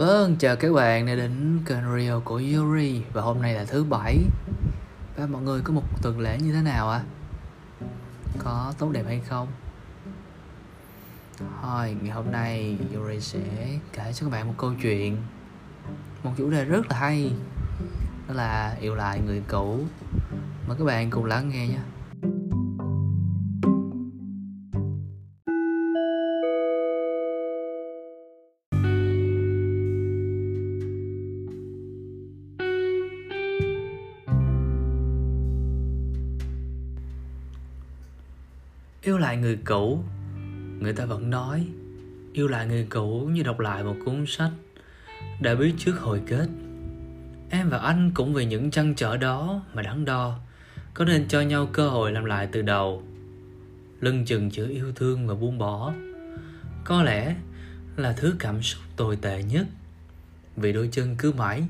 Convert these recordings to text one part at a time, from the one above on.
Vâng, chào các bạn đã đến kênh Rio của Yuri Và hôm nay là thứ bảy Và mọi người có một tuần lễ như thế nào ạ? À? Có tốt đẹp hay không? Thôi, ngày hôm nay Yuri sẽ kể cho các bạn một câu chuyện Một chủ đề rất là hay Đó là yêu lại người cũ Mời các bạn cùng lắng nghe nhé yêu lại người cũ. Người ta vẫn nói, yêu lại người cũ như đọc lại một cuốn sách đã biết trước hồi kết. Em và anh cũng vì những trăn trở đó mà đắn đo, có nên cho nhau cơ hội làm lại từ đầu. Lưng chừng chữ yêu thương và buông bỏ, có lẽ là thứ cảm xúc tồi tệ nhất. Vì đôi chân cứ mãi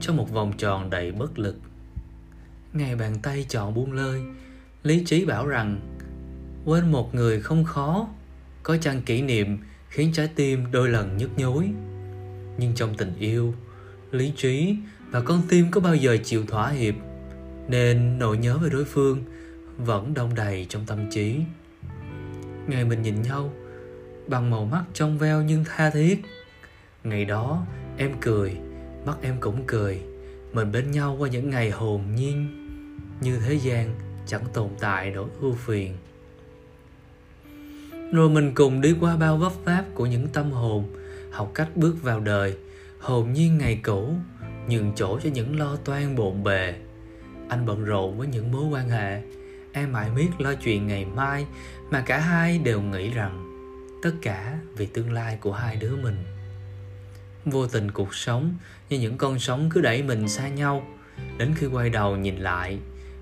trong một vòng tròn đầy bất lực. Ngày bàn tay chọn buông lơi, lý trí bảo rằng quên một người không khó. Có chăng kỷ niệm khiến trái tim đôi lần nhức nhối? Nhưng trong tình yêu, lý trí và con tim có bao giờ chịu thỏa hiệp, nên nỗi nhớ về đối phương vẫn đông đầy trong tâm trí. Ngày mình nhìn nhau, bằng màu mắt trong veo nhưng tha thiết. Ngày đó, em cười, mắt em cũng cười, mình bên nhau qua những ngày hồn nhiên. Như thế gian chẳng tồn tại nỗi ưu phiền rồi mình cùng đi qua bao vấp váp của những tâm hồn, học cách bước vào đời. Hồn nhiên ngày cũ, nhường chỗ cho những lo toan bộn bề. Anh bận rộn với những mối quan hệ. Em mãi miết lo chuyện ngày mai mà cả hai đều nghĩ rằng tất cả vì tương lai của hai đứa mình. Vô tình cuộc sống như những con sóng cứ đẩy mình xa nhau. Đến khi quay đầu nhìn lại,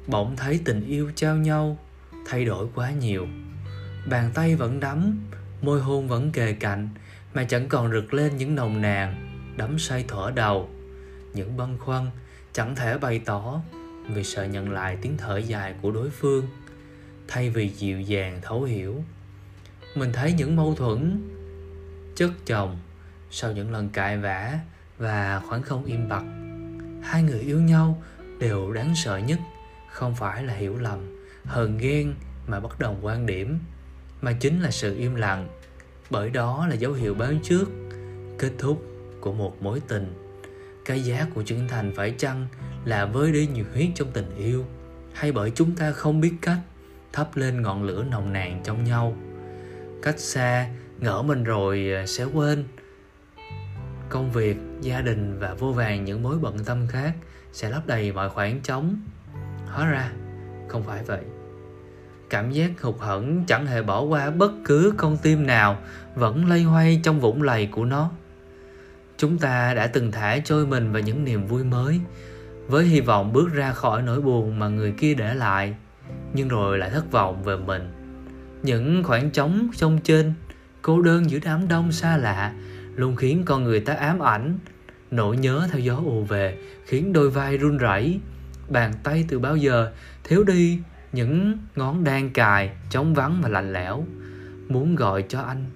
bỗng thấy tình yêu trao nhau thay đổi quá nhiều bàn tay vẫn đắm, môi hôn vẫn kề cạnh, mà chẳng còn rực lên những nồng nàn, đắm say thở đầu. Những băn khoăn chẳng thể bày tỏ vì sợ nhận lại tiếng thở dài của đối phương, thay vì dịu dàng thấu hiểu. Mình thấy những mâu thuẫn, chất chồng sau những lần cãi vã và khoảng không im bặt. Hai người yêu nhau đều đáng sợ nhất, không phải là hiểu lầm, hờn ghen mà bất đồng quan điểm mà chính là sự im lặng. Bởi đó là dấu hiệu báo trước, kết thúc của một mối tình. Cái giá của trưởng thành phải chăng là với đi nhiều huyết trong tình yêu? Hay bởi chúng ta không biết cách thắp lên ngọn lửa nồng nàn trong nhau? Cách xa, ngỡ mình rồi à, sẽ quên. Công việc, gia đình và vô vàng những mối bận tâm khác sẽ lấp đầy mọi khoảng trống. Hóa ra, không phải vậy cảm giác hụt hẫng chẳng hề bỏ qua bất cứ con tim nào, vẫn lây hoay trong vũng lầy của nó. Chúng ta đã từng thả trôi mình vào những niềm vui mới, với hy vọng bước ra khỏi nỗi buồn mà người kia để lại, nhưng rồi lại thất vọng về mình. Những khoảng trống trong trên, cô đơn giữa đám đông xa lạ, luôn khiến con người ta ám ảnh. Nỗi nhớ theo gió ùa về khiến đôi vai run rẩy, bàn tay từ bao giờ thiếu đi những ngón đan cài trống vắng và lạnh lẽo. Muốn gọi cho anh,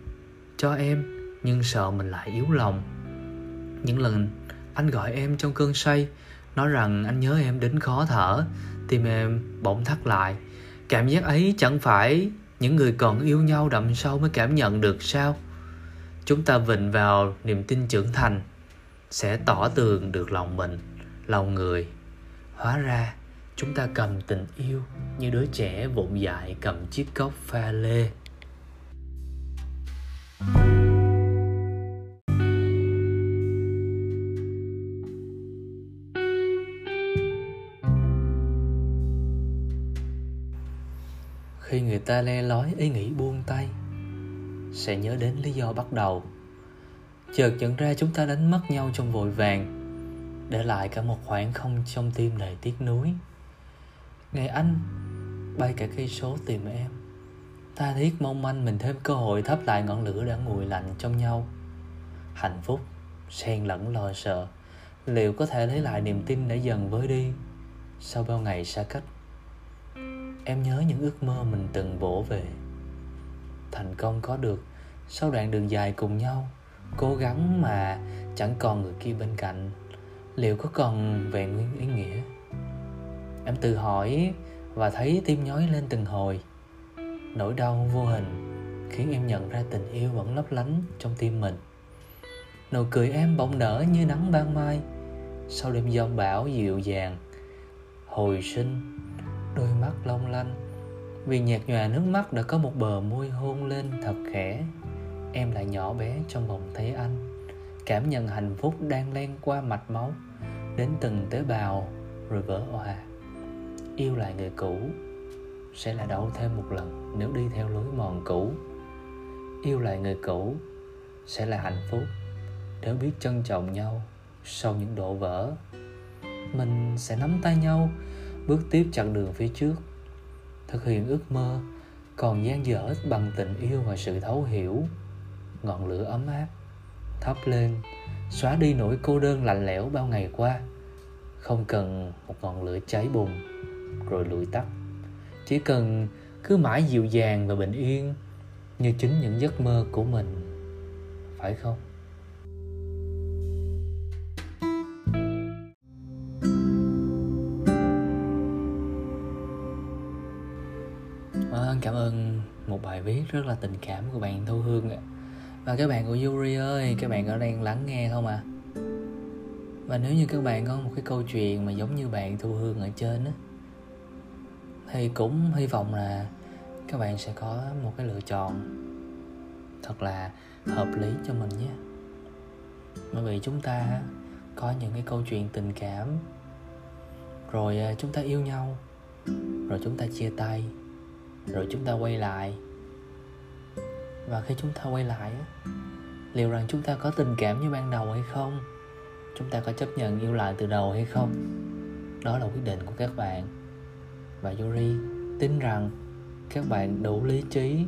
cho em, nhưng sợ mình lại yếu lòng. Những lần anh gọi em trong cơn say, nói rằng anh nhớ em đến khó thở, tim em bỗng thắt lại. Cảm giác ấy chẳng phải những người còn yêu nhau đậm sâu mới cảm nhận được sao? Chúng ta vịnh vào niềm tin trưởng thành, sẽ tỏ tường được lòng mình, lòng người hóa ra chúng ta cầm tình yêu như đứa trẻ vụng dại cầm chiếc cốc pha lê. Khi người ta le lói ý nghĩ buông tay, sẽ nhớ đến lý do bắt đầu. Chợt nhận ra chúng ta đánh mất nhau trong vội vàng, để lại cả một khoảng không trong tim đầy tiếc nuối ngày anh bay cả cây số tìm em. Ta thiết mong manh mình thêm cơ hội thắp lại ngọn lửa đã nguội lạnh trong nhau. Hạnh phúc, xen lẫn lo sợ. Liệu có thể lấy lại niềm tin đã dần vơi đi? Sau bao ngày xa cách, em nhớ những ước mơ mình từng vỗ về. Thành công có được sau đoạn đường dài cùng nhau. Cố gắng mà chẳng còn người kia bên cạnh. Liệu có còn vẹn nguyên ý nghĩa? Em tự hỏi và thấy tim nhói lên từng hồi. Nỗi đau vô hình khiến em nhận ra tình yêu vẫn lấp lánh trong tim mình. Nụ cười em bỗng nở như nắng ban mai. Sau đêm giông bão dịu dàng, hồi sinh, đôi mắt long lanh. Vì nhạt nhòa nước mắt đã có một bờ môi hôn lên thật khẽ. Em lại nhỏ bé trong vòng tay anh, cảm nhận hạnh phúc đang len qua mạch máu, đến từng tế bào rồi vỡ òa yêu lại người cũ sẽ là đau thêm một lần nếu đi theo lối mòn cũ. Yêu lại người cũ sẽ là hạnh phúc nếu biết trân trọng nhau sau những độ vỡ. Mình sẽ nắm tay nhau, bước tiếp chặng đường phía trước, thực hiện ước mơ, còn gian dở bằng tình yêu và sự thấu hiểu. Ngọn lửa ấm áp, thắp lên, xóa đi nỗi cô đơn lạnh lẽo bao ngày qua. Không cần một ngọn lửa cháy bùng rồi lụi tắt chỉ cần cứ mãi dịu dàng và bình yên như chính những giấc mơ của mình phải không vâng, cảm ơn một bài viết rất là tình cảm của bạn Thu Hương ạ. Và các bạn của Yuri ơi, các bạn có đang lắng nghe không ạ? À? Và nếu như các bạn có một cái câu chuyện mà giống như bạn Thu Hương ở trên á thì cũng hy vọng là các bạn sẽ có một cái lựa chọn thật là hợp lý cho mình nhé. Bởi vì chúng ta có những cái câu chuyện tình cảm, rồi à, chúng ta yêu nhau, rồi chúng ta chia tay, rồi chúng ta quay lại. Và khi chúng ta quay lại liệu rằng chúng ta có tình cảm như ban đầu hay không? Chúng ta có chấp nhận yêu lại từ đầu hay không? Đó là quyết định của các bạn và yuri tin rằng các bạn đủ lý trí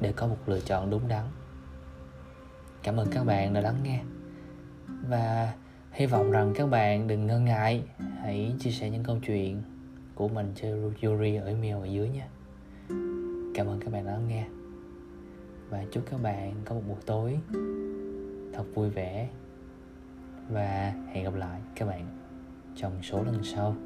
để có một lựa chọn đúng đắn. Cảm ơn các bạn đã lắng nghe. Và hy vọng rằng các bạn đừng ngần ngại, hãy chia sẻ những câu chuyện của mình cho Yuri ở email ở dưới nha. Cảm ơn các bạn đã lắng nghe. Và chúc các bạn có một buổi tối thật vui vẻ. Và hẹn gặp lại các bạn trong số lần sau.